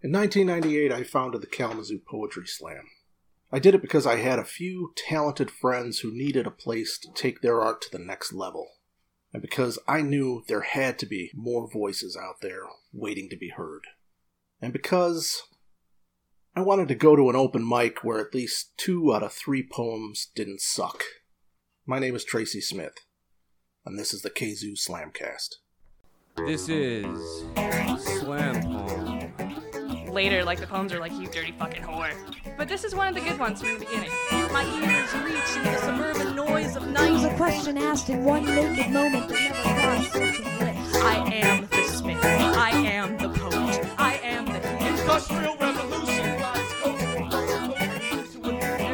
In 1998, I founded the Kalamazoo Poetry Slam. I did it because I had a few talented friends who needed a place to take their art to the next level, and because I knew there had to be more voices out there waiting to be heard, and because I wanted to go to an open mic where at least two out of three poems didn't suck. My name is Tracy Smith, and this is the Kazoo Slamcast. This is Slam. Later, like the poems are like, you dirty fucking whore. But this is one of the good ones from the beginning. My ears reach into the suburban noise of It was a question asked in one naked moment that never crossed lips. I am the smith. I am the poet. I am the Industrial revolution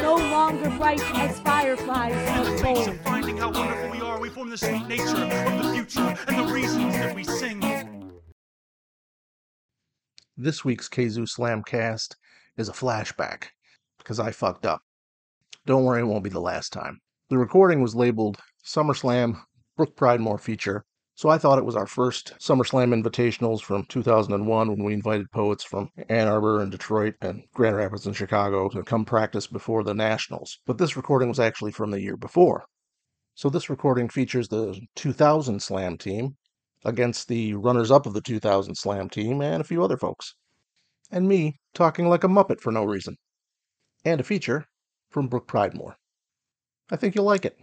No longer bright as fireflies of gold. Finding how wonderful we are, we form the sweet nature of the future and the reasons that we sing. This week's Kazoo Slamcast is a flashback because I fucked up. Don't worry, it won't be the last time. The recording was labeled SummerSlam Brook Pridemore feature, so I thought it was our first SummerSlam invitationals from 2001 when we invited poets from Ann Arbor and Detroit and Grand Rapids and Chicago to come practice before the Nationals. But this recording was actually from the year before. So this recording features the 2000 Slam team against the runners up of the 2000 Slam team and a few other folks. And me talking like a Muppet for no reason. And a feature from Brook Pridemore. I think you'll like it.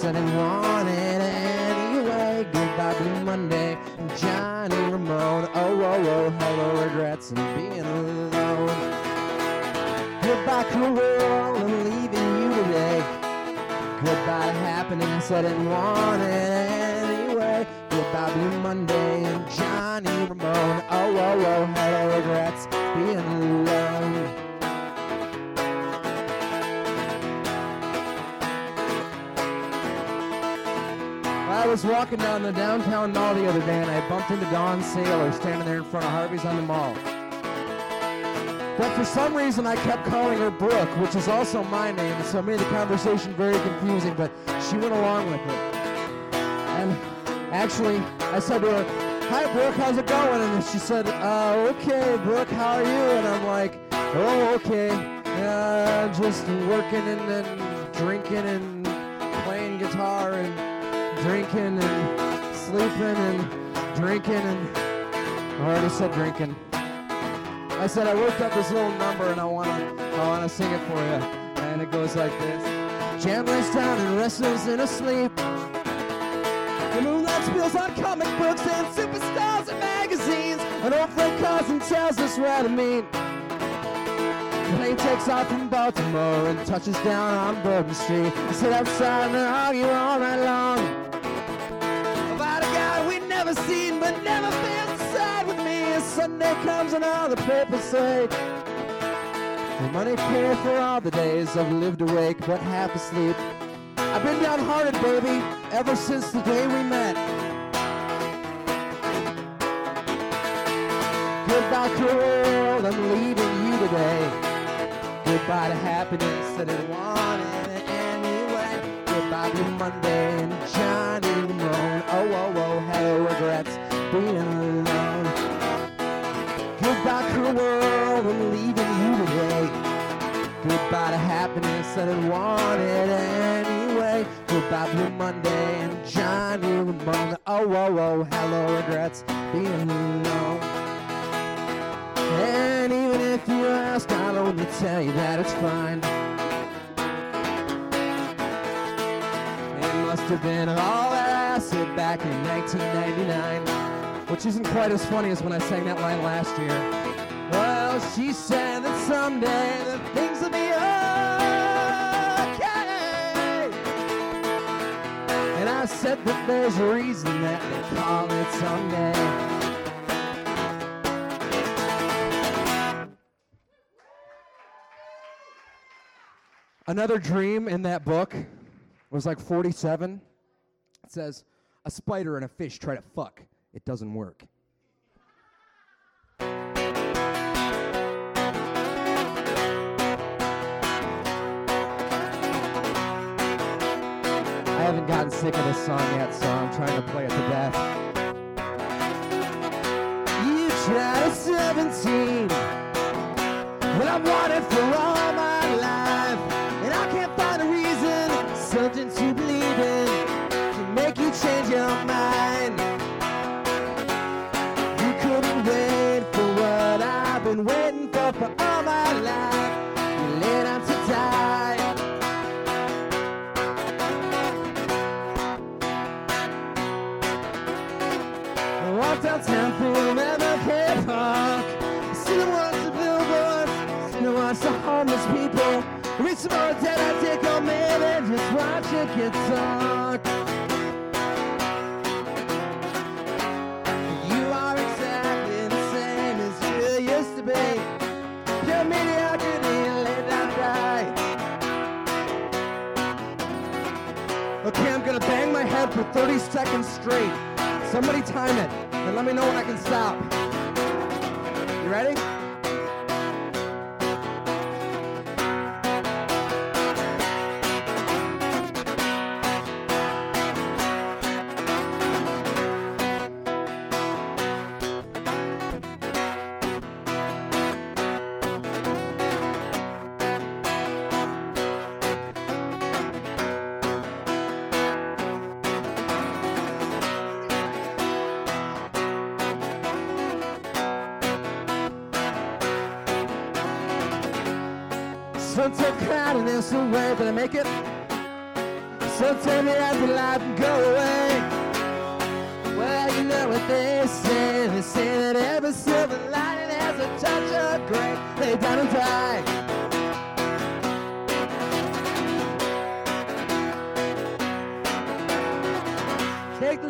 Want it anyway. Goodbye, Blue Monday, Johnny Ramone. Oh, oh, oh, hello, regrets and being alone. Goodbye, world, I'm leaving you today. Goodbye happiness, I didn't want it anyway. Goodbye, Blue Monday, and Johnny Ramone. Oh, oh, oh, hello, regrets being alone. Was walking down the downtown mall the other day and I bumped into Dawn Saylor standing there in front of Harvey's on the mall. But for some reason I kept calling her Brook, which is also my name, so it made the conversation very confusing, but she went along with it. And actually, I said to her, Hi Brook, how's it going? And she said, uh, okay, Brook, how are you? And I'm like, oh, okay. Uh, just working and then drinking and playing guitar and drinking and sleeping and drinking and I already said drinking. I said I worked up this little number and I wanna I wanna sing it for you. And it goes like this. Gamblers down and wrestlers in a sleep. The moonlight spills on comic books and superstars and magazines. An old friend calls and tells us where to meet. Plane takes off from Baltimore and touches down on Bourbon Street. We sit outside and argue all night long never seen but never been inside with me. Sunday comes and all the papers say the money paid for all the days I've lived awake but half asleep. I've been downhearted, baby, ever since the day we met. Goodbye, cruel I'm leaving you today. Goodbye to happiness that I wanted anyway. Goodbye to Monday and Johnny regrets being alone. Goodbye, cruel world, I'm leaving you today. Goodbye to happiness that want it anyway. Goodbye, Blue Monday and Johnny Ramone. Oh, oh, oh, hello, regrets being alone. And even if you ask, I'll only tell you that it's fine. It must have been all acid back in 1999, which isn't quite as funny as when I sang that line last year. Well, she said that someday the things will be okay. And I said that there's a reason that they call it someday. Another dream in that book was like 47. It says, A spider and a fish try to fuck. It doesn't work. I haven't gotten sick of this song yet, so I'm trying to play it to death. You tried at 17. Well, I've wanted for all waiting for what I've been waiting for all my life. 30 seconds straight. Somebody time it and let me know when I can stop. You ready?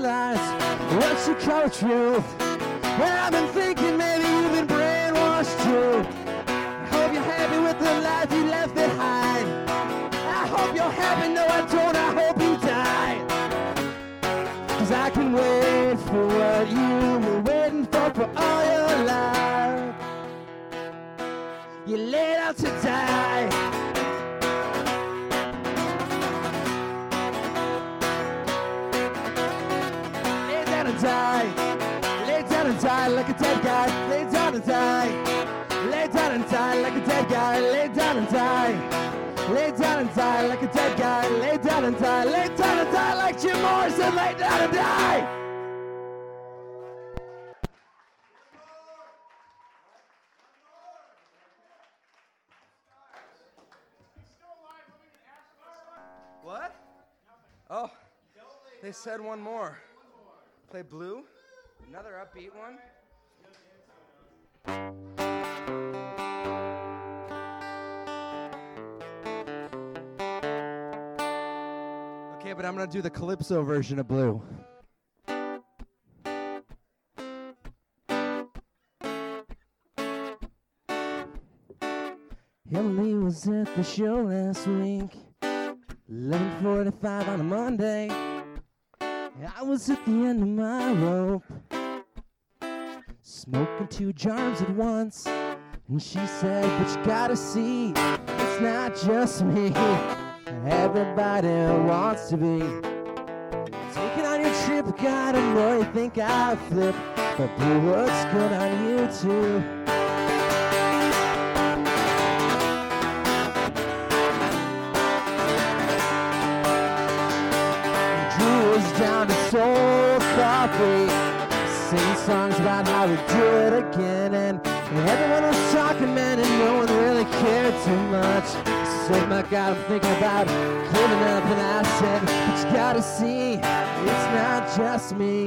Take the call truth. Well, I've been thinking maybe you've been brainwashed too. I hope you're happy with the life you left behind. I hope you're happy, no I don't, I hope you die. Cause I can wait for what you were waiting for for all your life. You're laid out to die. Down and die. Lay down and die like a dead guy. Lay down and die. Lay down and die like a dead guy. Lay down and die. Lay down and die like Jim Morrison. Lay down and die. What? Oh, they said one more. Play blue. Another upbeat one. Okay, but I'm going to do the Calypso version of Blue. Emily was at the show last week, 11.45 on a Monday. I was at the end of my rope smoking two jars at once. And she said, But you gotta see, it's not just me. Everybody wants to be. Taking on your trip, gotta know you think I flip. But blue looks good on you too. Drew was down to soul coffee, singing songs about how we do it again, and everyone was talking, man, and no one really cared too much. So my God, I'm thinking about giving up, and I said, but you gotta see, it's not just me.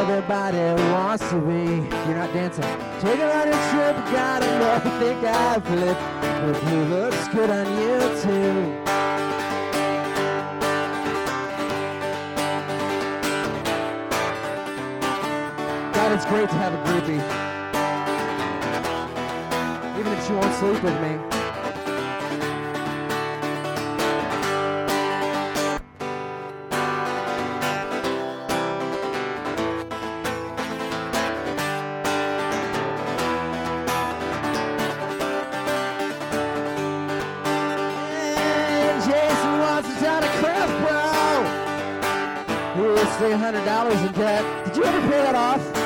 Everybody wants to be. You're not dancing. Take a trip, gotta know, think I flip. But blue looks good on you too. God, it's great to have a groupie. Even if she won't sleep with me. Hundred dollars in debt. Did you ever pay that off?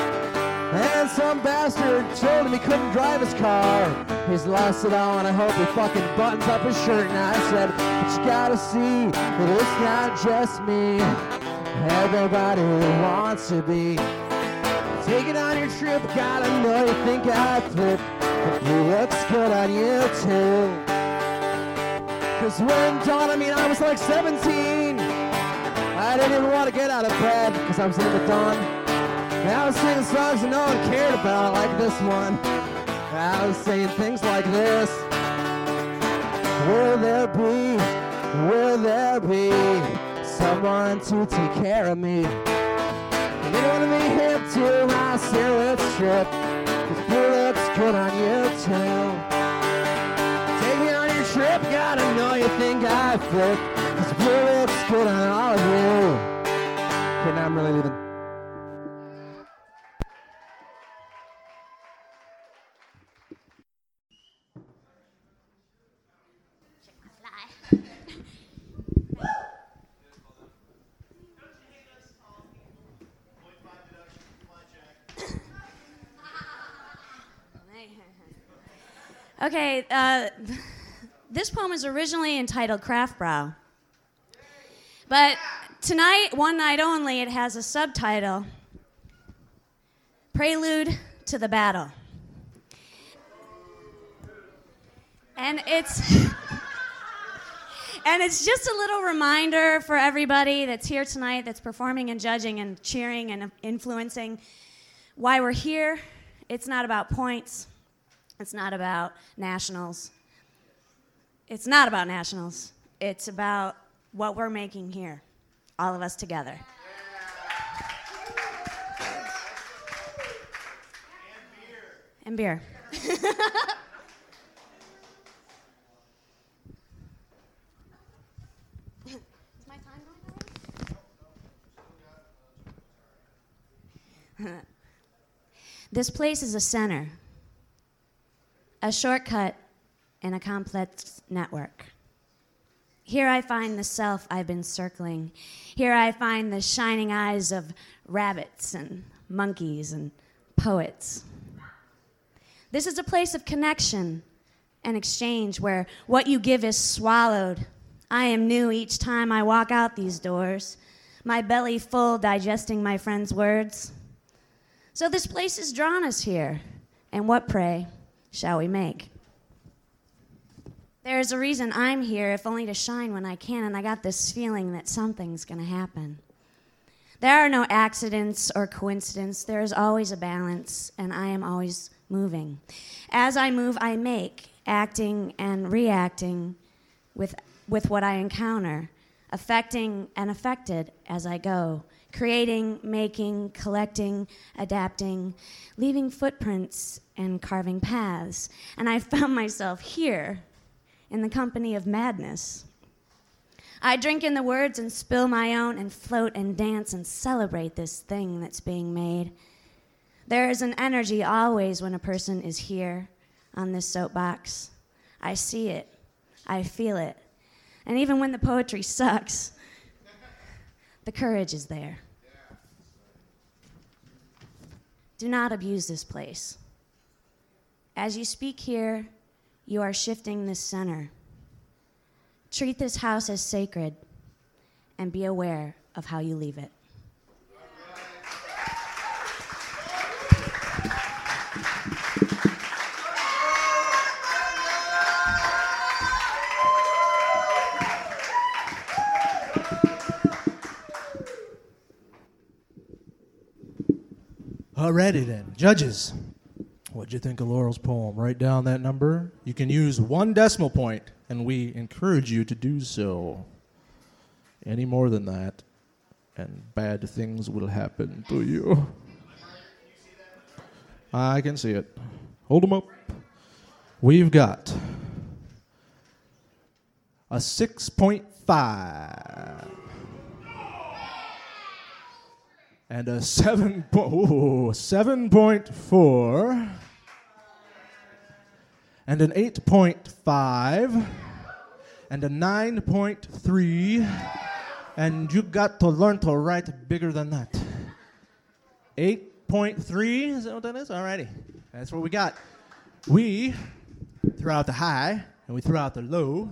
Some bastard told him he couldn't drive his car. He's lost it all, and I hope he fucking buttons up his shirt. And I said, but you gotta see that it's not just me. Everybody wants to be. Take it on your trip, gotta know you think I flip. But it looks good on you too. Cause when dawn, I mean, I was like 17. I didn't even want to get out of bed because I was in the dawn. And I was singing songs that no one cared about, like this one. I was saying things like this. Will there be, will there be someone to take care of me? And you want to be hip to my silhouette strip. Cause blue looks good on you too. Take me on your trip, gotta know you think I flip. Cause blue looks good on all of you. Okay, now I'm really leaving. Okay, uh, this poem is originally entitled Craft Brow. But tonight, one night only, it has a subtitle Prelude to the Battle. And it's. And it's just a little reminder for everybody that's here tonight, that's performing and judging and cheering and influencing why we're here. It's not about points. It's not about nationals. It's not about nationals. It's about what we're making here, all of us together. And beer. Going already? This place is a center, a shortcut in a complex network. Here I find the self I've been circling. Here I find the shining eyes of rabbits and monkeys and poets. This is a place of connection and exchange where what you give is swallowed. I am new each time I walk out these doors, my belly full digesting my friends' words. So this place has drawn us here, and what, pray, shall we make? There is a reason I'm here, if only to shine when I can, and I got this feeling that something's going to happen. There are no accidents or coincidence. There is always a balance, and I am always moving. As I move, I make, acting and reacting with, with what I encounter. affecting and affected as I go, creating, making, collecting, adapting, leaving footprints and carving paths. And I found myself here in the company of madness. I drink in the words and spill my own and float and dance and celebrate this thing that's being made. There is an energy always when a person is here on this soapbox. I see it, I feel it. And even when the poetry sucks, the courage is there. Do not abuse this place. As you speak here, you are shifting this center. Treat this house as sacred and be aware of how you leave it. Alrighty then, judges. What'd you think of Laurel's poem? Write down that number. You can use one decimal point, and we encourage you to do so. Any more than that, and bad things will happen to you. I can see it. Hold them up. We've got a 6.5 and a 7 po- ooh, 7.4 and an 8.5 and a 9.3 and you got to learn to write bigger than that. 8.3 is that what that is? Alrighty. That's what we got. We throw out the high and we throw out the low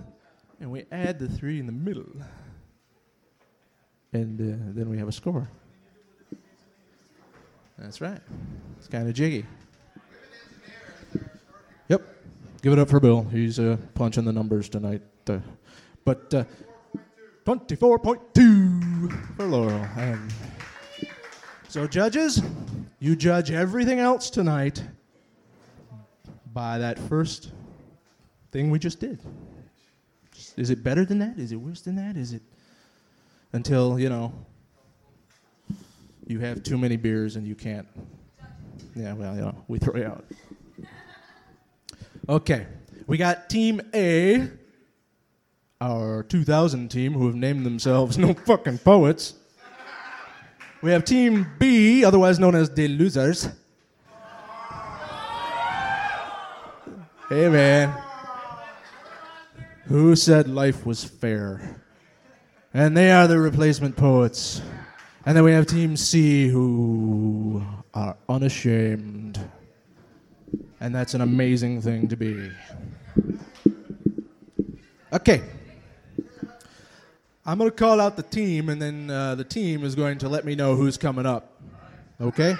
and we add the three in the middle. And uh, then we have a score. That's right. It's kind of jiggy. Give it up for Bill. He's uh, punching the numbers tonight. Uh, but uh, 24.2 for Laurel. And so, judges, you judge everything else tonight by that first thing we just did. Is it better than that? Is it worse than that? Is it until, you know, you have too many beers and you can't. Yeah, well, you know, we throw you out. Okay, we got Team A, our 2000 team, who have named themselves no fucking poets. We have Team B, otherwise known as the losers. Hey, man. Who said life was fair? And they are the replacement poets. And then we have Team C who are unashamed. And that's an amazing thing to be. Okay. I'm going to call out the team, and then uh, the team is going to let me know who's coming up. Okay?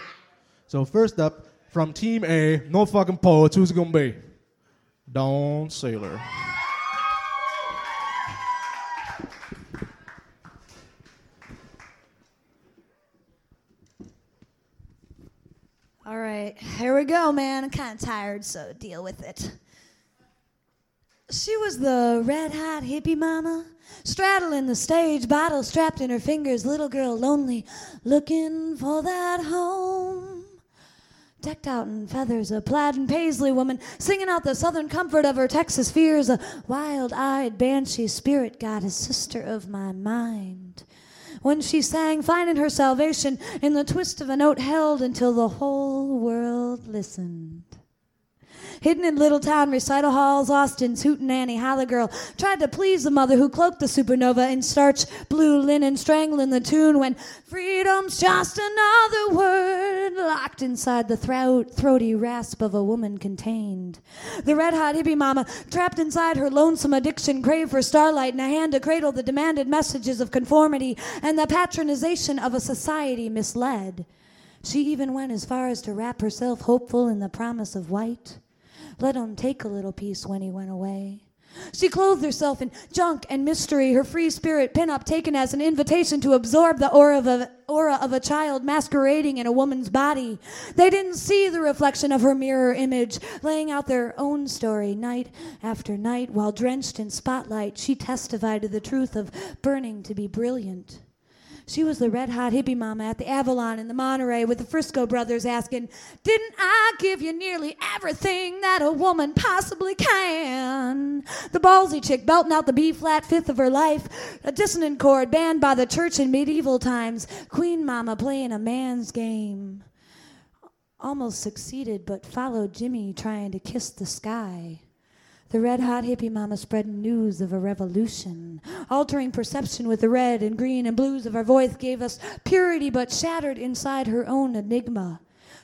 So, first up, from Team A, no fucking poets, who's going to be? Dawn Sailor. Right, here we go, man. I'm kind of tired, so deal with it. She was the red hot hippie mama, straddling the stage, bottle strapped in her fingers, little girl lonely, looking for that home. Decked out in feathers, a plaid and paisley woman, singing out the southern comfort of her Texas fears, a wild eyed banshee spirit goddess, sister of my mind when she sang, finding her salvation in the twist of a note held until the whole world listened. Hidden in little town recital halls, Austin's hootenanny Holla girl tried to please the mother who cloaked the supernova in starch blue linen, strangling the tune when freedom's just another word locked inside the throat, throaty rasp of a woman contained. The red hot hippie mama, trapped inside her lonesome addiction, craved for starlight and a hand to cradle the demanded messages of conformity and the patronization of a society misled. She even went as far as to wrap herself hopeful in the promise of white. Let him take a little piece when he went away. She clothed herself in junk and mystery, her free spirit pinup taken as an invitation to absorb the aura of, a, aura of a child masquerading in a woman's body. They didn't see the reflection of her mirror image, laying out their own story night after night while drenched in spotlight. She testified to the truth of burning to be brilliant. She was the red hot hippie mama at the Avalon in the Monterey with the Frisco brothers asking, Didn't I give you nearly everything that a woman possibly can? The ballsy chick belting out the B flat fifth of her life, a dissonant chord banned by the church in medieval times, Queen Mama playing a man's game. Almost succeeded, but followed Jimi trying to kiss the sky. The red hot hippie mama spread news of a revolution, altering perception with the red and green and blues of her voice gave us purity but shattered inside her own enigma.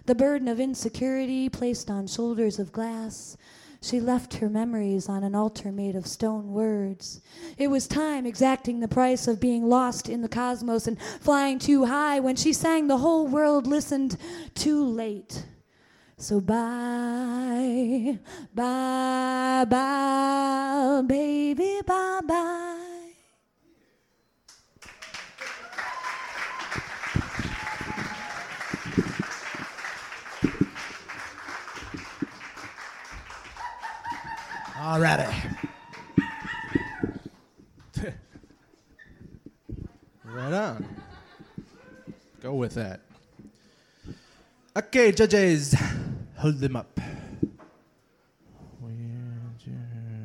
The burden of insecurity placed on shoulders of glass. She left her memories on an altar made of stone words. It was time exacting the price of being lost in the cosmos and flying too high. When she sang, the whole world listened too late. So bye, bye, bye, baby, bye, bye. Alrighty. right on. Go with that. Okay, judges, hold them up. One, two,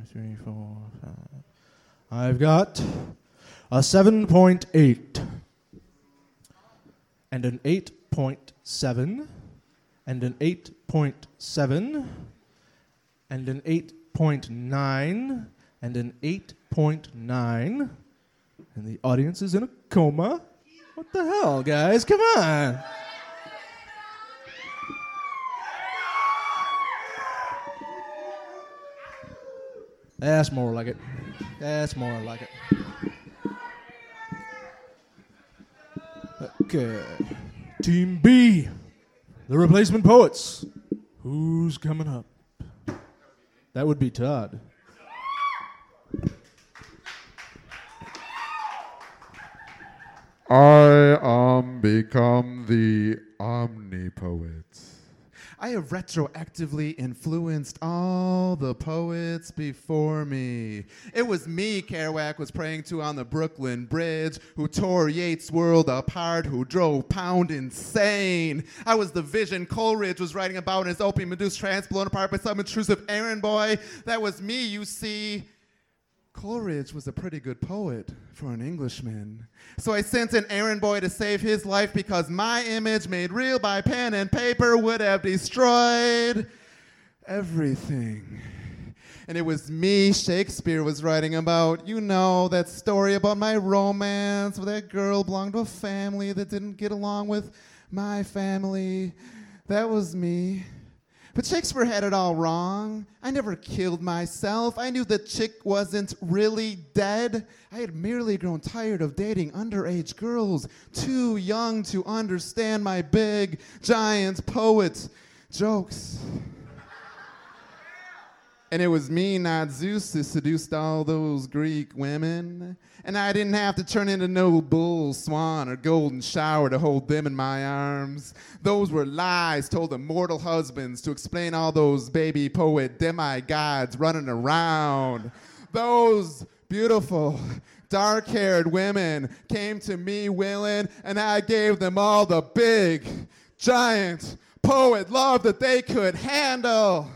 three, four, five. I've got a 7.8 and an 8.7 and an 8.7 and an 8.9 and an 8.9 and the audience is in a coma. What the hell, guys? Come on. That's more like it. That's more like it. Okay. Team B, the replacement poets. Who's coming up? That would be Todd. I am become the omnipoet. I have retroactively influenced all the poets before me. It was me Kerouac was praying to on the Brooklyn Bridge, who tore Yeats' world apart, who drove Pound insane. I was the vision Coleridge was writing about in his opium-induced trance, blown apart by some intrusive errand boy. That was me, you see. Coleridge was a pretty good poet for an Englishman. So I sent an errand boy to save his life because my image, made real by pen and paper, would have destroyed everything. And it was me Shakespeare was writing about. You know, that story about my romance with that girl belonged to a family that didn't get along with my family. That was me. But Shakespeare had it all wrong. I never killed myself. I knew the chick wasn't really dead. I had merely grown tired of dating underage girls, too young to understand my big, giant poet jokes. And it was me, not Zeus, who seduced all those Greek women. And I didn't have to turn into no bull, swan, or golden shower to hold them in my arms. Those were lies told to mortal husbands to explain all those baby poet demigods running around. Those beautiful, dark haired women came to me willing, and I gave them all the big, giant poet love that they could handle.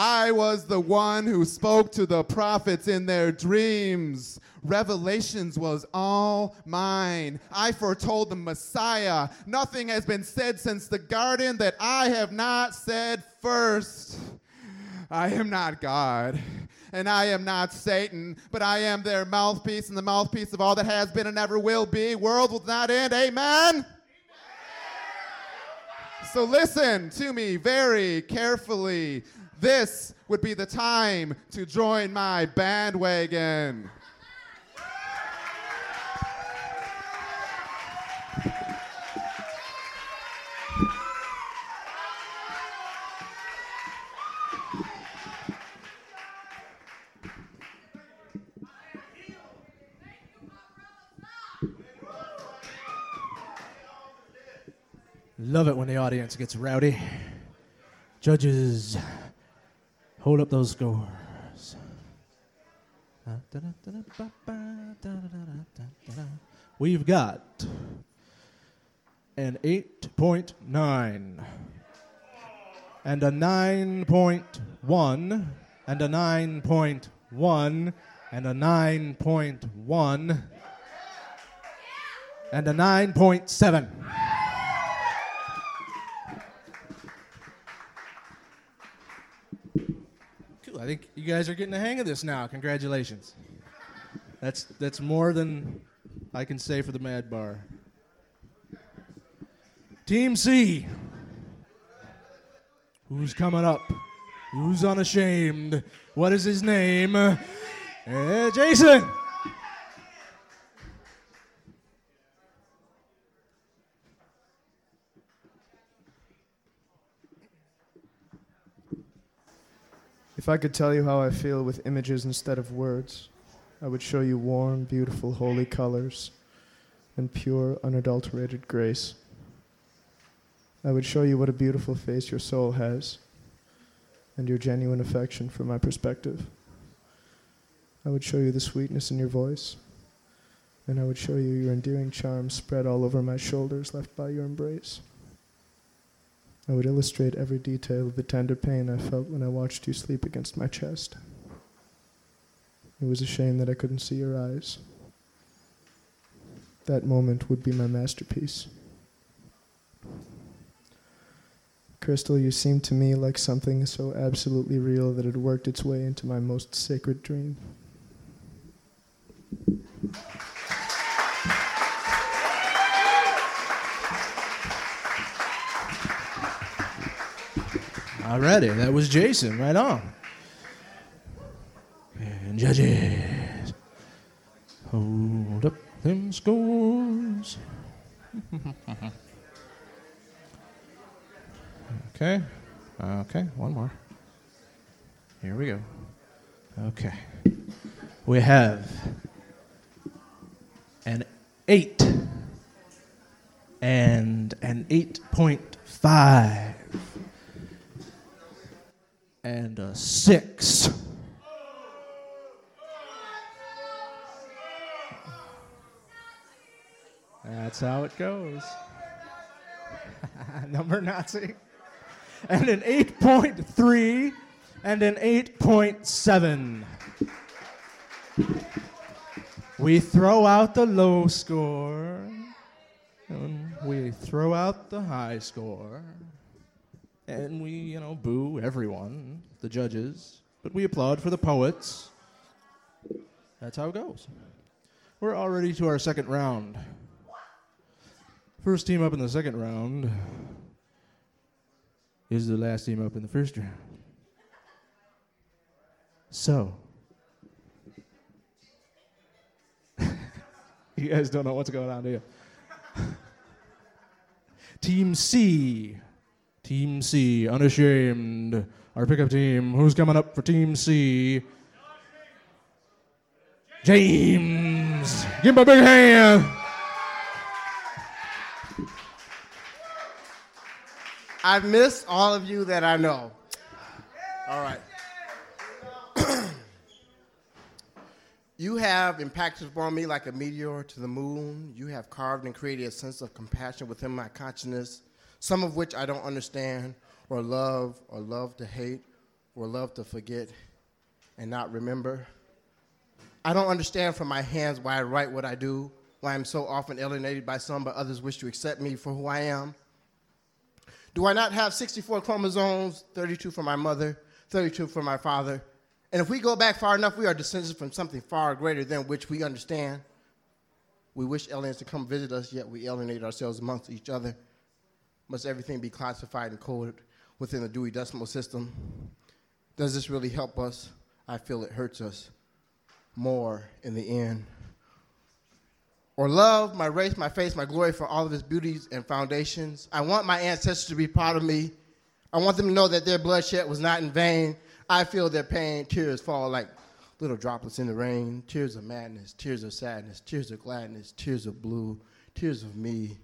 I was the one who spoke to the prophets in their dreams. Revelations was all mine. I foretold the Messiah. Nothing has been said since the garden that I have not said first. I am not God, and I am not Satan, but I am their mouthpiece and the mouthpiece of all that has been and ever will be. World will not end. Amen. So listen to me very carefully this would be the time to join my bandwagon. Love it when the audience gets rowdy. Judges hold up those scores. We've got an 8.9 and a 9.1 and a 9.1 and a 9.1 and a 9.7. I think you guys are getting the hang of this now. Congratulations. That's that's more than I can say for the Mad Bar. Team C. Who's coming up? Who's unashamed? What is his name? Eh, Jason. If I could tell you how I feel with images instead of words, I would show you warm, beautiful, holy colors and pure, unadulterated grace. I would show you what a beautiful face your soul has and your genuine affection for my perspective. I would show you the sweetness in your voice, and I would show you your endearing charm spread all over my shoulders left by your embrace. I would illustrate every detail of the tender pain I felt when I watched you sleep against my chest. It was a shame that I couldn't see your eyes. That moment would be my masterpiece. Crystal, you seemed to me like something so absolutely real that it worked its way into my most sacred dream. Alrighty, that was Jason. Right on. And judges, hold up them scores. okay, okay, one more. Here we go. Okay, we have an eight and an eight point five and a six. That's how it goes. Number Nazi. And an 8.3 and an 8.7. We throw out the low score and we throw out the high score and we, you know, boo everyone, the judges, but we applaud for the poets. That's how it goes. We're already to our second round. First team up in the second round is the last team up in the first round. So, you guys don't know what's going on, do you? team C Team C, unashamed. Our pickup team. Who's coming up for Team C? James. Give him a big hand. I've missed all of you that I know. All right. you have impacted upon me like a meteor to the moon. You have carved and created a sense of compassion within my consciousness, some of which I don't understand, or love, or love to hate, or love to forget and not remember. I don't understand from my hands why I write what I do, why I'm so often alienated by some, but others wish to accept me for who I am. Do I not have 64 chromosomes, 32 from my mother, 32 from my father? And if we go back far enough, we are descendants from something far greater than which we understand. We wish aliens to come visit us, yet we alienate ourselves amongst each other. Must everything be classified and coded within the Dewey Decimal System? Does this really help us? I feel it hurts us more in the end. Or love, my race, my face, my glory for all of its beauties and foundations. I want my ancestors to be proud of me. I want them to know that their bloodshed was not in vain. I feel their pain. Tears fall like little droplets in the rain. Tears of madness, tears of sadness, tears of gladness, tears of blue, tears of me,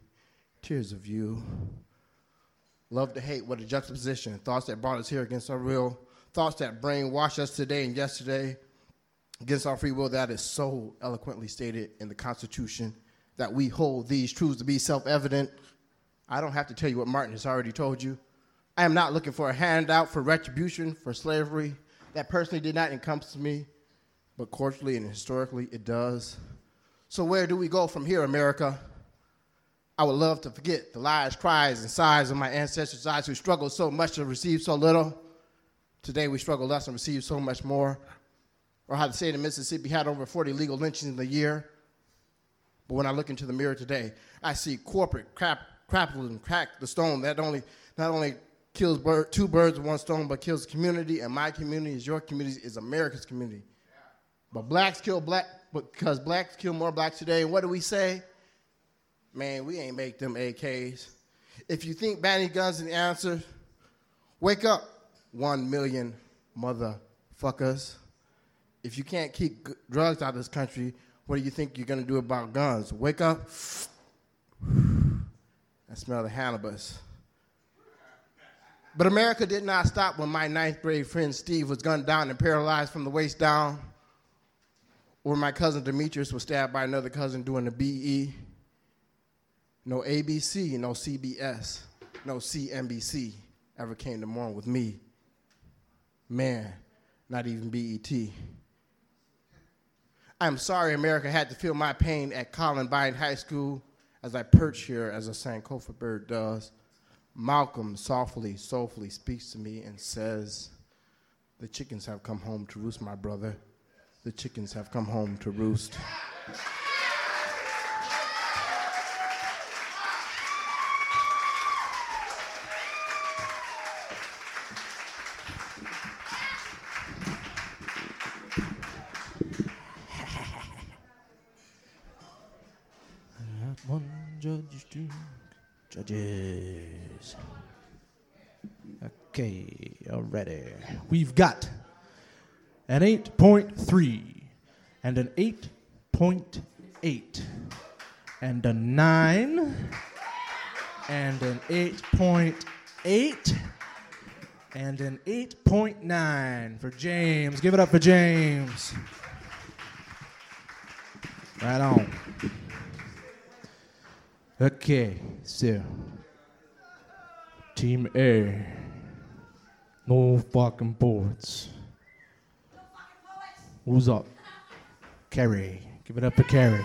tears of you. Love to hate, what a juxtaposition. Thoughts that brought us here against our will. Thoughts that brainwash us today and yesterday against our free will. That is so eloquently stated in the Constitution that we hold these truths to be self evident. I don't have to tell you what Martin has already told you. I am not looking for a handout for retribution for slavery. That personally did not encompass me, but culturally and historically it does. So, where do we go from here, America? I would love to forget the lies, cries, and sighs of my ancestors' eyes who struggled so much to receive so little. Today we struggle less and receive so much more. Or how the state of Mississippi had over 40 legal lynchings in the year. But when I look into the mirror today, I see corporate crap, crapple and crack the stone that only not only kills two birds with one stone, but kills the community. And my community is your community, is America's community. But blacks kill black because blacks kill more blacks today. And what do we say? Man, we ain't make them AKs. If you think banning guns is the answer, wake up, one million motherfuckers. If you can't keep g- drugs out of this country, what do you think you're gonna do about guns? Wake up. I smell the cannabis. But America did not stop when my ninth grade friend Steve was gunned down and paralyzed from the waist down, or my cousin Demetrius was stabbed by another cousin doing the BE. No ABC, no CBS, no CNBC ever came to mourn with me. Man, not even BET. I'm sorry America had to feel my pain at Columbine High School as I perch here as a Sankofa bird does. Malcolm softly, soulfully speaks to me and says, The chickens have come home to roost, my brother. The chickens have come home to roost. One judge, two judges. Okay, already. We've got an 8.3 and an 8.8 and a 9 and an 8.8 and an 8.9 for James. Give it up for James. Right on. Okay, so Team A, no fucking boards. Who's up? Karrie. Give it up for Karrie.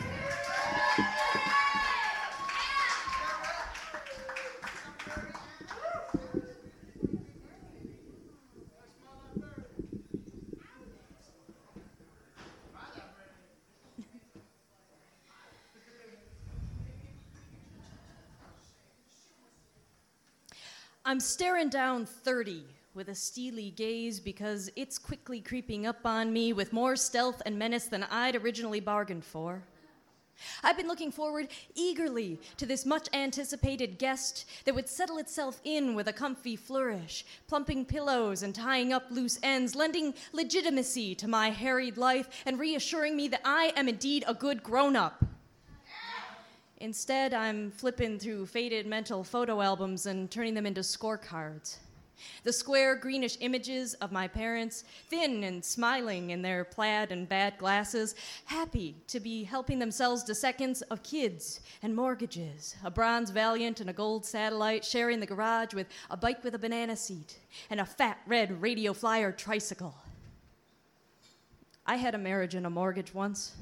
I'm staring down 30 with a steely gaze because it's quickly creeping up on me with more stealth and menace than I'd originally bargained for. I've been looking forward eagerly to this much anticipated guest that would settle itself in with a comfy flourish, plumping pillows and tying up loose ends, lending legitimacy to my harried life and reassuring me that I am indeed a good grown up. Instead, I'm flipping through faded mental photo albums and turning them into scorecards. The square greenish images of my parents, thin and smiling in their plaid and bad glasses, happy to be helping themselves to seconds of kids and mortgages, a bronze Valiant and a gold satellite sharing the garage with a bike with a banana seat and a fat red radio flyer tricycle. I had a marriage and a mortgage once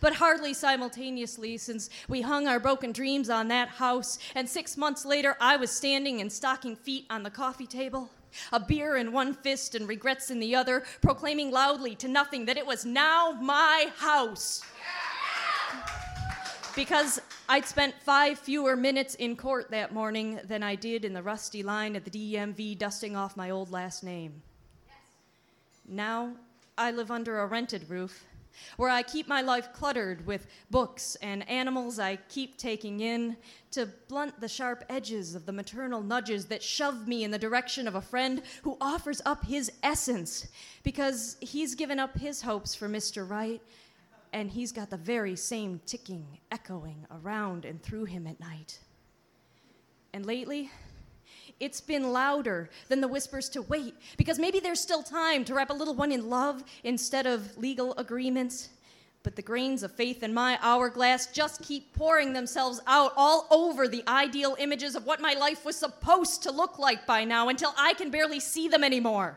but hardly simultaneously, since we hung our broken dreams on that house, and six months later I was standing in stocking feet on the coffee table, a beer in one fist and regrets in the other, proclaiming loudly to nothing that it was now my house. Because I'd spent five fewer minutes in court that morning than I did in the rusty line at the DMV dusting off my old last name. Now I live under a rented roof where I keep my life cluttered with books and animals I keep taking in to blunt the sharp edges of the maternal nudges that shove me in the direction of a friend who offers up his essence because he's given up his hopes for Mr. Right and he's got the very same ticking echoing around and through him at night. And lately, It's been louder than the whispers to wait, because maybe there's still time to wrap a little one in love instead of legal agreements. But the grains of faith in my hourglass just keep pouring themselves out all over the ideal images of what my life was supposed to look like by now until I can barely see them anymore.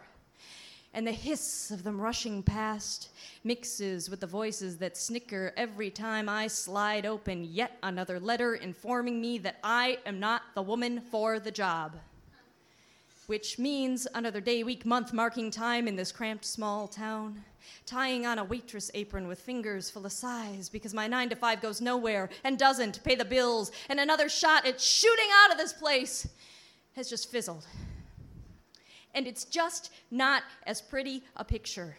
And the hiss of them rushing past mixes with the voices that snicker every time I slide open yet another letter informing me that I am not the woman for the job. Which means another day, week, month marking time in this cramped small town tying on a waitress apron with fingers full of sighs because my nine to five goes nowhere and doesn't pay the bills, and another shot at shooting out of this place has just fizzled. And it's just not as pretty a picture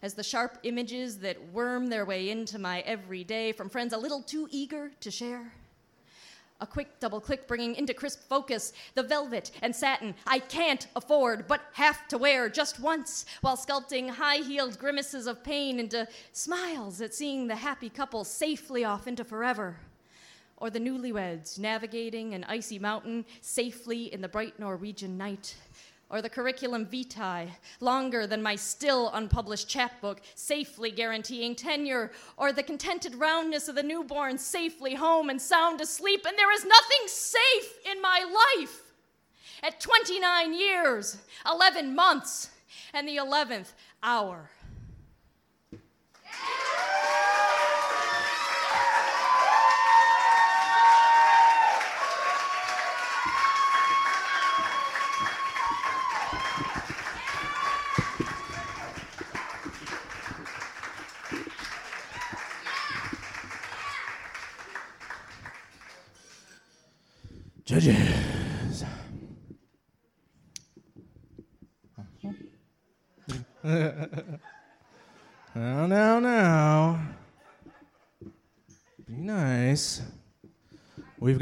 as the sharp images that worm their way into my everyday from friends a little too eager to share a quick double click bringing into crisp focus the velvet and satin I can't afford but have to wear just once while sculpting high heeled grimaces of pain into smiles at seeing the happy couple safely off into forever. Or the newlyweds navigating an icy mountain safely in the bright Norwegian night or the curriculum vitae, longer than my still unpublished chapbook, safely guaranteeing tenure, or the contented roundness of the newborn safely home and sound asleep, and there is nothing safe in my life. At 29 years, 11 months, and the 11th hour.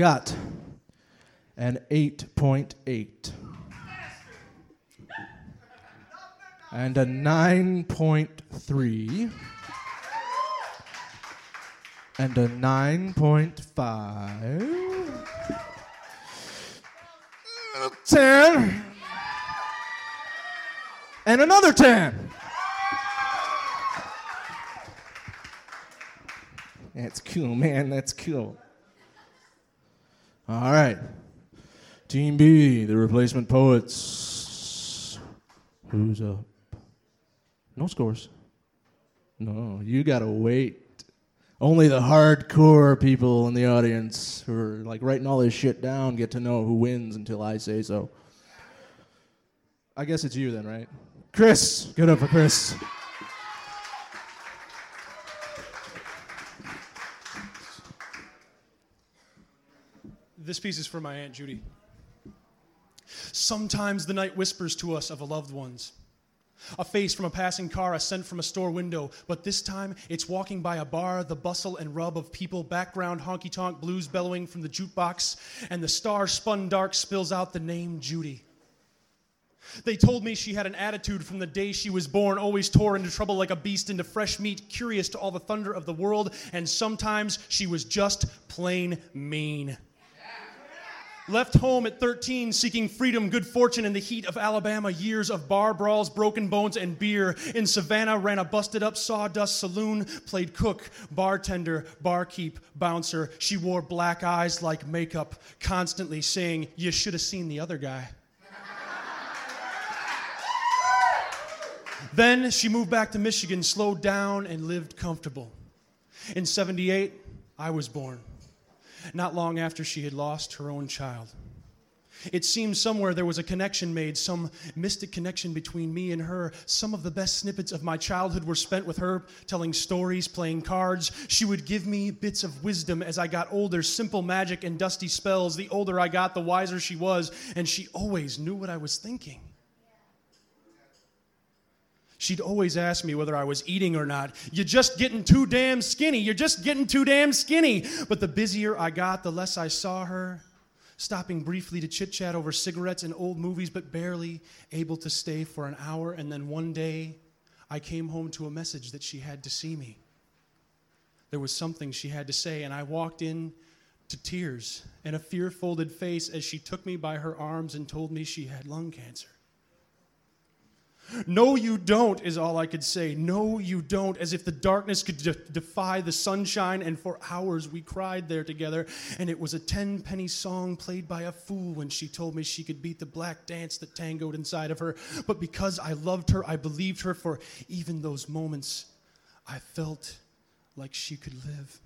Got an 8.8 and a 9.3 and a 9.5 10 and another 10. That's cool, man. That's cool. All right. Team B, the replacement poets. Who's up? No scores. No, you gotta wait. Only the hardcore people in the audience who are like writing all this shit down get to know who wins until I say so. I guess it's you then, right? Chris, get up for Chris. This piece is for my Aunt Judy. Sometimes the night whispers to us of a loved one's. A face from a passing car, a scent from a store window, but this time it's walking by a bar, the bustle and rub of people, background honky tonk blues bellowing from the jukebox, and the star spun dark spills out the name Judy. They told me she had an attitude from the day she was born, always tore into trouble like a beast into fresh meat, curious to all the thunder of the world, and sometimes she was just plain mean. Left home at 13, seeking freedom, good fortune, in the heat of Alabama, years of bar brawls, broken bones, and beer. In Savannah, ran a busted up sawdust saloon, played cook, bartender, barkeep, bouncer. She wore black eyes like makeup, constantly saying, You should have seen the other guy. then she moved back to Michigan, slowed down, and lived comfortable. In 78, I was born not long after she had lost her own child. It seems somewhere there was a connection made, some mystic connection between me and her. Some of the best snippets of my childhood were spent with her, telling stories, playing cards. She would give me bits of wisdom as I got older, simple magic and dusty spells. The older I got, the wiser she was, and she always knew what I was thinking. She'd always ask me whether I was eating or not. You're just getting too damn skinny. You're just getting too damn skinny. But the busier I got, the less I saw her, stopping briefly to chit chat over cigarettes and old movies, but barely able to stay for an hour. And then one day, I came home to a message that she had to see me. There was something she had to say, and I walked in to tears and a fear folded face as she took me by her arms and told me she had lung cancer. No, you don't, is all I could say. No, you don't, as if the darkness could de- defy the sunshine. And for hours we cried there together. And it was a tenpenny song played by a fool when she told me she could beat the black dance that tangoed inside of her. But because I loved her, I believed her for even those moments. I felt like she could live.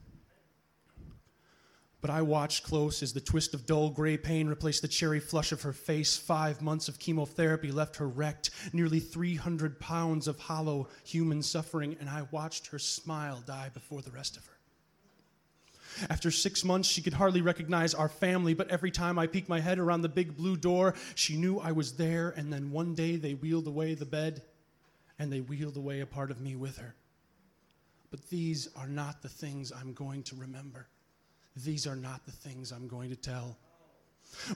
But I watched close as the twist of dull gray pain replaced the cherry flush of her face. Five months of chemotherapy left her wrecked, nearly 300 pounds of hollow human suffering, and I watched her smile die before the rest of her. After six months, she could hardly recognize our family, but every time I peeked my head around the big blue door, she knew I was there, and then one day they wheeled away the bed, and they wheeled away a part of me with her. But these are not the things I'm going to remember. These are not the things I'm going to tell.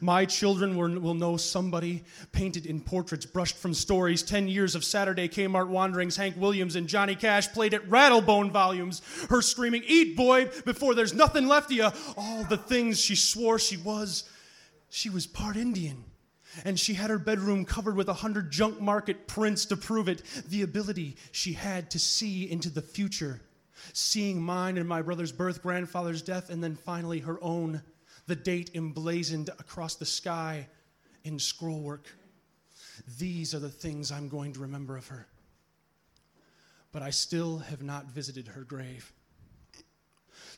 My children will, know somebody painted in portraits brushed from stories. Ten years of Saturday Kmart wanderings, Hank Williams and Johnny Cash played at Rattlebone volumes. Her screaming, Eat, boy, before there's nothing left of you. All the things she swore she was. She was part Indian. And she had her bedroom covered with a hundred junk market prints to prove it. The ability she had to see into the future seeing mine and my brother's birth, grandfather's death, and then finally her own, the date emblazoned across the sky in scrollwork. These are the things I'm going to remember of her. But I still have not visited her grave.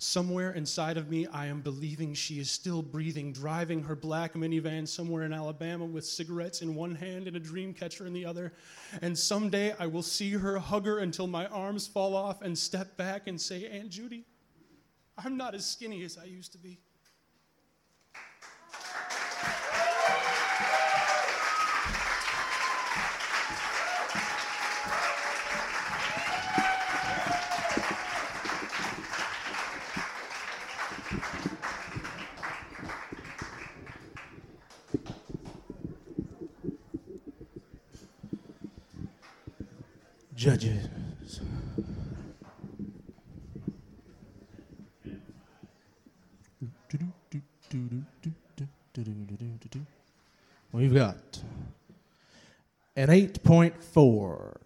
Somewhere inside of me, I am believing she is still breathing, driving her black minivan somewhere in Alabama with cigarettes in one hand and a dream catcher in the other. And someday I will see her, hug her until my arms fall off, and step back and say, Aunt Judy, I'm not as skinny as I used to be. We've got an 8.4.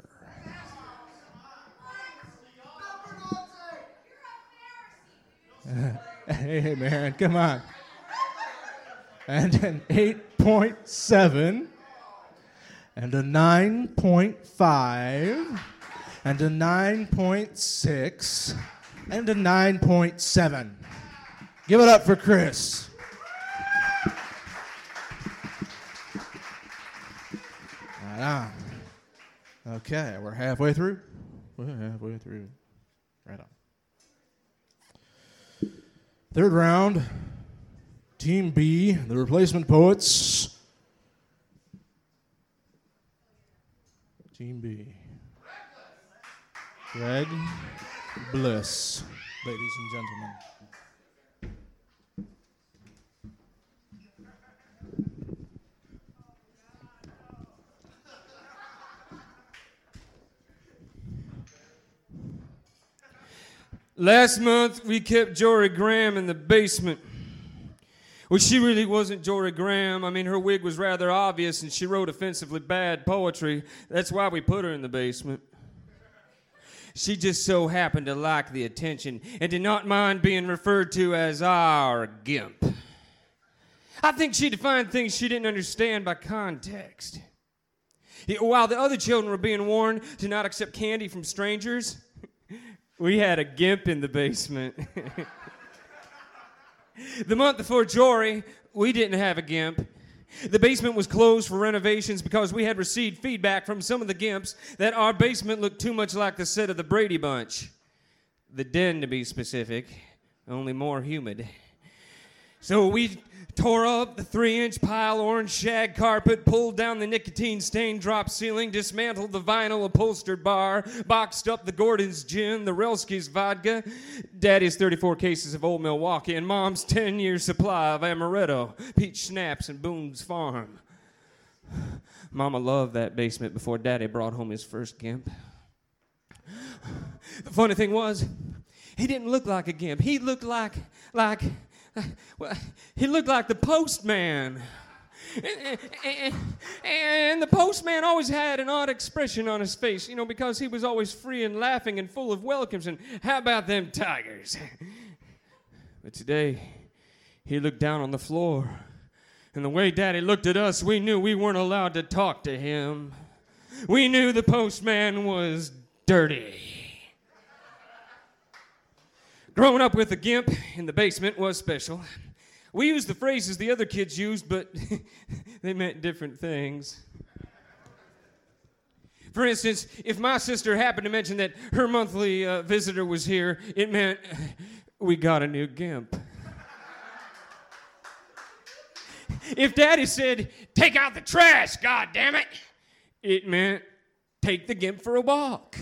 hey, man, come on. And an 8.7 and a 9.5 and a 9.6 and a 9.7. Give it up for Chris. Right on. Okay, we're halfway through. We're halfway through. Right on. Third round, Team B, the replacement poets. Team B. Greg Bliss, ladies and gentlemen. Last month, we kept Jorie Graham in the basement. Well, she really wasn't Jorie Graham. I mean, her wig was rather obvious and she wrote offensively bad poetry. That's why we put her in the basement. She just so happened to like the attention and did not mind being referred to as our gimp. I think she defined things she didn't understand by context. While the other children were being warned to not accept candy from strangers, we had a gimp in the basement. the month before Jorie, we didn't have a gimp. The basement was closed for renovations because we had received feedback from some of the gimps that our basement looked too much like the set of the Brady Bunch. The den, to be specific, only more humid. So we tore up the three inch pile orange shag carpet, pulled down the nicotine stained drop ceiling, dismantled the vinyl upholstered bar, boxed up the Gordon's gin, the Relski's vodka, Daddy's 34 cases of Old Milwaukee, and Mom's 10 year supply of Amaretto, peach schnapps, and Boone's Farm. Mama loved that basement before Daddy brought home his first gimp. The funny thing was, he didn't look like a gimp. He looked like, like, well, he looked like the postman. And, and, and, the postman always had an odd expression on his face, you know, because he was always free and laughing and full of welcomes. And how about them tigers? But today, he looked down on the floor. And the way Daddy looked at us, we knew we weren't allowed to talk to him. We knew the postman was dirty. Growing up with a gimp in the basement was special. We used the phrases the other kids used, but they meant different things. For instance, if my sister happened to mention that her monthly uh, visitor was here, it meant we got a new gimp. if daddy said, take out the trash, god damn it, it meant take the gimp for a walk.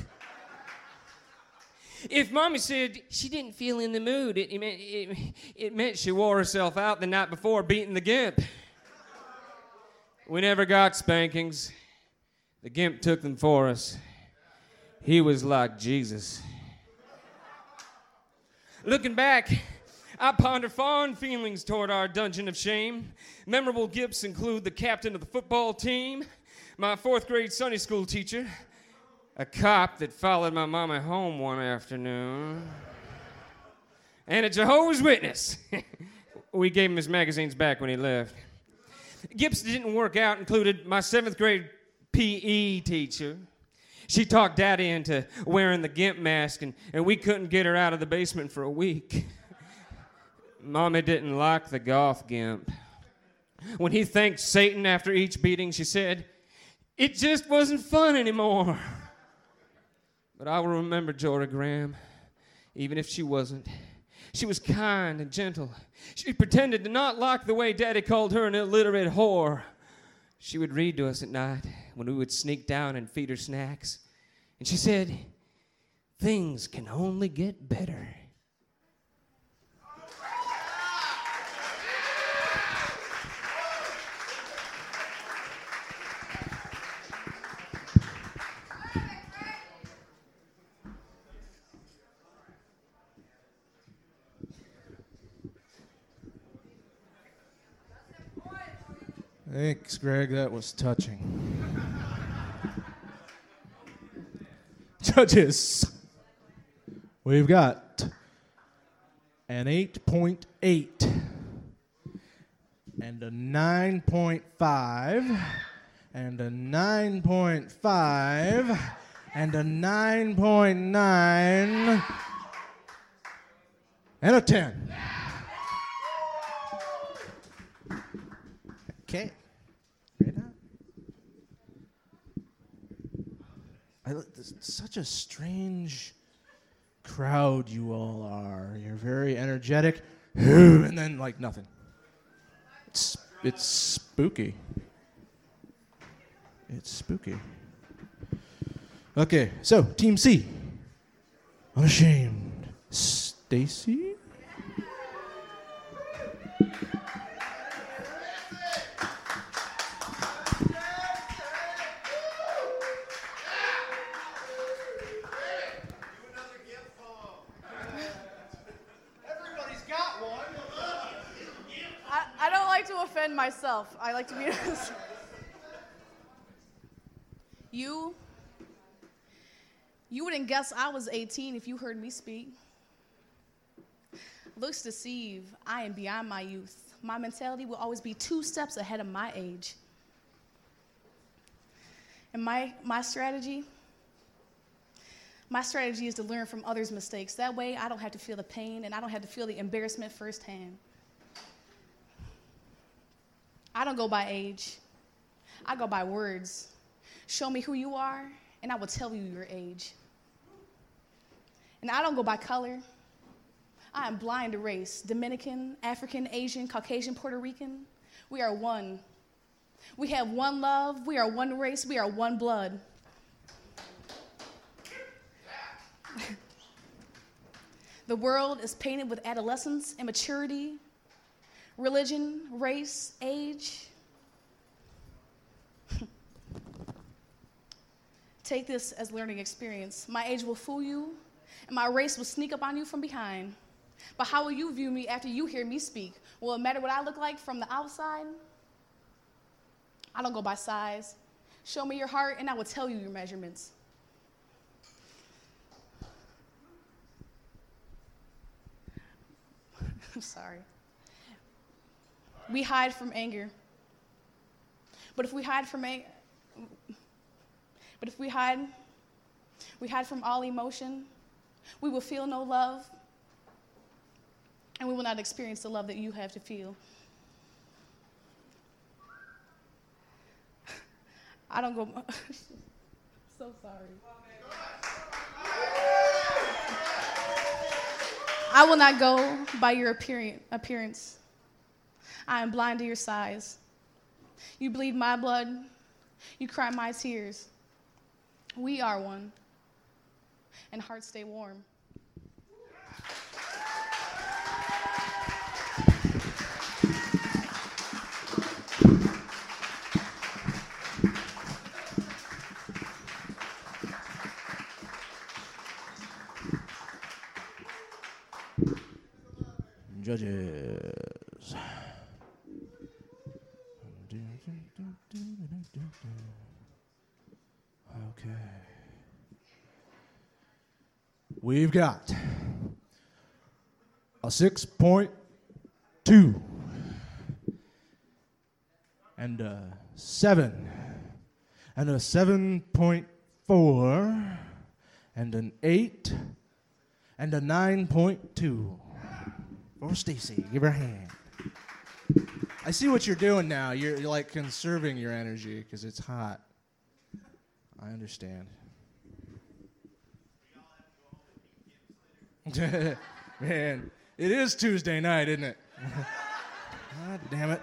If mommy said she didn't feel in the mood, it, it, meant, it, it meant she wore herself out the night before beating the gimp. We never got spankings. The gimp took them for us. He was like Jesus. Looking back, I ponder fond feelings toward our dungeon of shame. Memorable gifts include the captain of the football team, my fourth grade Sunday school teacher, a cop that followed my mama home one afternoon, and a Jehovah's Witness. we gave him his magazines back when he left. Gifts didn't work out included my seventh grade PE teacher. She talked Daddy into wearing the gimp mask, and, and we couldn't get her out of the basement for a week. Mommy didn't like the goth gimp. When he thanked Satan after each beating, she said, It just wasn't fun anymore. But I will remember Jorie Graham, even if she wasn't. She was kind and gentle. She pretended to not like the way Daddy called her an illiterate whore. She would read to us at night when we would sneak down and feed her snacks. And she said, Things can only get better. Thanks, Greg. That was touching. Judges, we've got an 8.8 and a 9.5 and a 9.5 and a 9.9 and a 10. Okay. I, such a strange crowd you all are. You're very energetic, and then like nothing. It's it's spooky. It's spooky. Okay, so Team C. Unashamed. Stacy. Myself. I like to be. You. You wouldn't guess I was 18 if you heard me speak. Looks deceive. I am beyond my youth. My mentality will always be two steps ahead of my age. And my, my strategy, my strategy is to learn from others' mistakes. That way, I don't have to feel the pain and I don't have to feel the embarrassment firsthand. I don't go by age, I go by words. Show me who you are, and I will tell you your age. And I don't go by color. I am blind to race Dominican, African, Asian, Caucasian, Puerto Rican. We are one. We have one love. We are one race. We are one blood. the world is painted with adolescence, immaturity, religion, race, age. Take this as learning experience. My age will fool you, and my race will sneak up on you from behind. But how will you view me after you hear me speak? Will it matter what I look like from the outside? I don't go by size. Show me your heart, and I will tell you your measurements. I'm sorry. We hide from anger. But if we hide from anger, but if we hide, we hide from all emotion, we will feel no love, and we will not experience the love that you have to feel. I don't go. so sorry. I will not go by your appearance. I am blind to your size. You bleed my blood. You cry my tears. We are one, and hearts stay warm. Judges. Okay. We've got a 6.2 and a 7 and a 7.4 and an 8 and a 9.2. For Stacy, give her a hand. I see what you're doing now. You're, you're like conserving your energy because it's hot. I understand. Man, it is Tuesday night, isn't it? God damn it.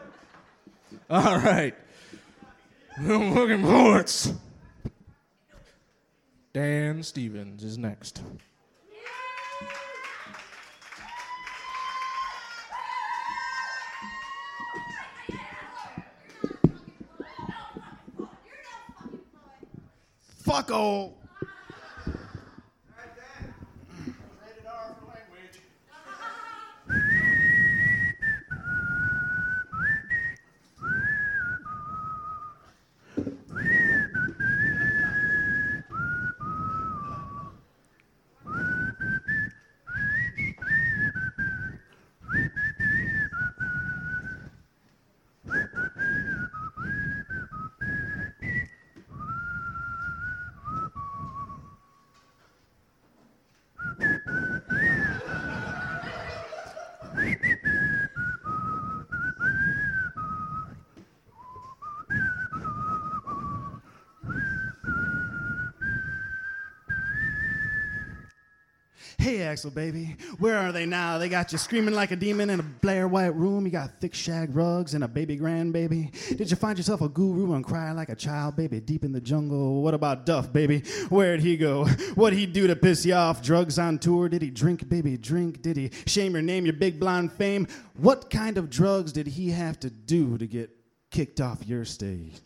All right. I'm Looking Ports. Dan Stevens is next. Fucko. Hey, Axl, baby, where are they now? They got you screaming like a demon in a Blair White room. You got thick shag rugs and a baby grandbaby. Did you find yourself a guru and cry like a child, baby, deep in the jungle? What about Duff, baby? Where'd he go? What'd he do to piss you off? Drugs on tour? Did he drink, baby, drink? Did he shame your name, your big blonde fame? What kind of drugs did he have to do to get kicked off your stage?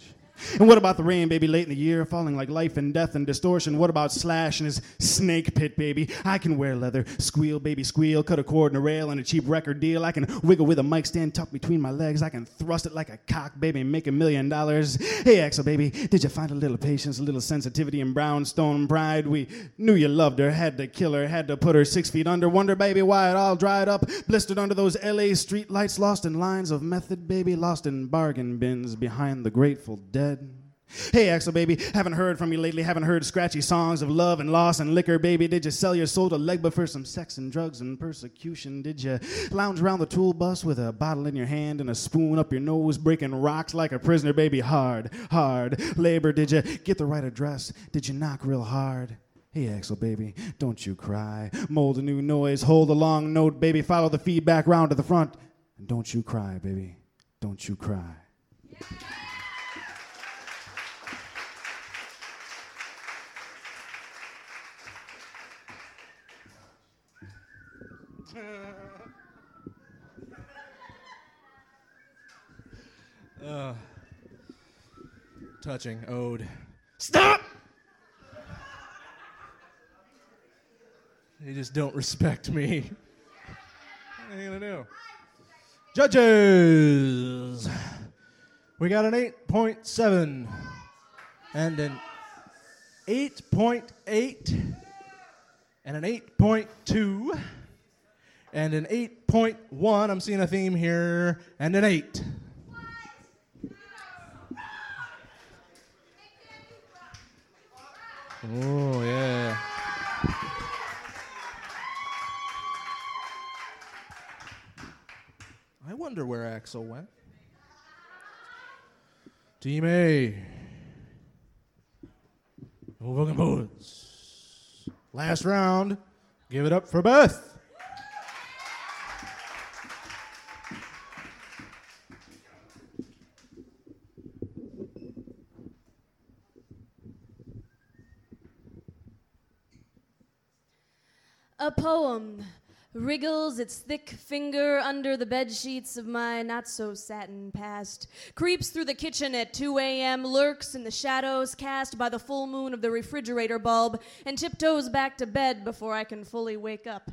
And what about the rain, baby, late in the year, falling like life and death and distortion? What about Slash and his snake pit, baby? I can wear leather, squeal, baby, squeal, cut a cord and a rail and a cheap record deal. I can wiggle with a mic stand tucked between my legs. I can thrust it like a cock, baby, and make a million dollars. Hey, Axl, baby, did you find a little patience, a little sensitivity and brownstone pride? We knew you loved her, had to kill her, had to put her six feet under. Wonder, baby, why it all dried up, blistered under those LA street lights, lost in lines of method, baby, lost in bargain bins behind the Grateful Dead. Hey, Axl, baby, haven't heard from you lately. Haven't heard scratchy songs of love and loss and liquor, baby. Did you sell your soul to Legba for some sex and drugs and persecution? Did you lounge around the tool bus with a bottle in your hand and a spoon up your nose, breaking rocks like a prisoner, baby? Hard, hard labor. Did you get the right address? Did you knock real hard? Hey, Axl, baby, don't you cry. Mold a new noise, hold a long note, baby. Follow the feedback round to the front. And don't you cry, baby. Don't you cry. Uh, touching ode. Stop! They just don't respect me. What are you. Gonna do? Judges. We got an 8.7 and an 8.8 and an 8.2 and an 8.1. I'm seeing a theme here and an 8. Oh, yeah. I wonder where Axl went. Team A. Last round. Give it up for Beth. Poem wriggles its thick finger under the bed sheets of my not so satin past, creeps through the kitchen at 2 a.m., lurks in the shadows cast by the full moon of the refrigerator bulb, and tiptoes back to bed before I can fully wake up.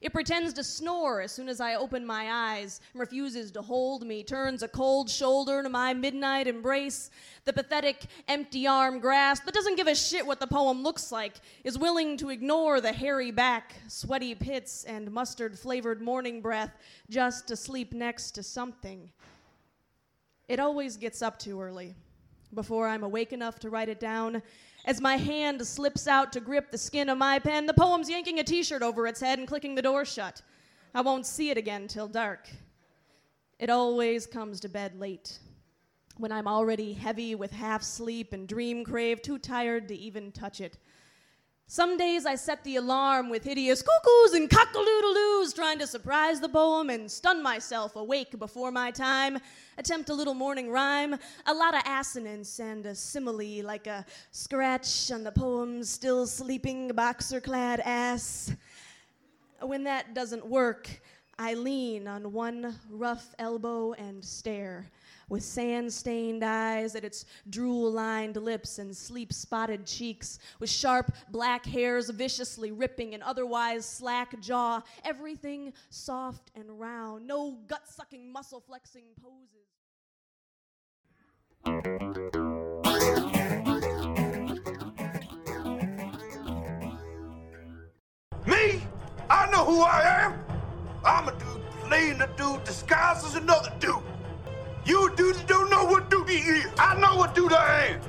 It pretends to snore as soon as I open my eyes, refuses to hold me, turns a cold shoulder to my midnight embrace. The pathetic, empty arm grasp that doesn't give a shit what the poem looks like, is willing to ignore the hairy back, sweaty pits, and mustard flavored morning breath just to sleep next to something. It always gets up too early before I'm awake enough to write it down. As my hand slips out to grip the skin of my pen, the poem's yanking a t shirt over its head and clicking the door shut. I won't see it again till dark. It always comes to bed late, when I'm already heavy with half sleep and dream crave, too tired to even touch it. Some days I set the alarm with hideous cuckoos and cock-a-doodle-doos, trying to surprise the poem and stun myself awake before my time. Attempt a little morning rhyme, a lot of assonance and a simile, like a scratch on the poem's still sleeping boxer-clad ass. When that doesn't work, I lean on one rough elbow and stare with sand stained eyes at its drool lined lips and sleep spotted cheeks, with sharp black hairs viciously ripping an otherwise slack jaw, everything soft and round, no gut sucking, muscle flexing poses. Me? I know who I am. I'm a dude playing a dude disguised as another dude. You don't know what duty is. I know what duty I am.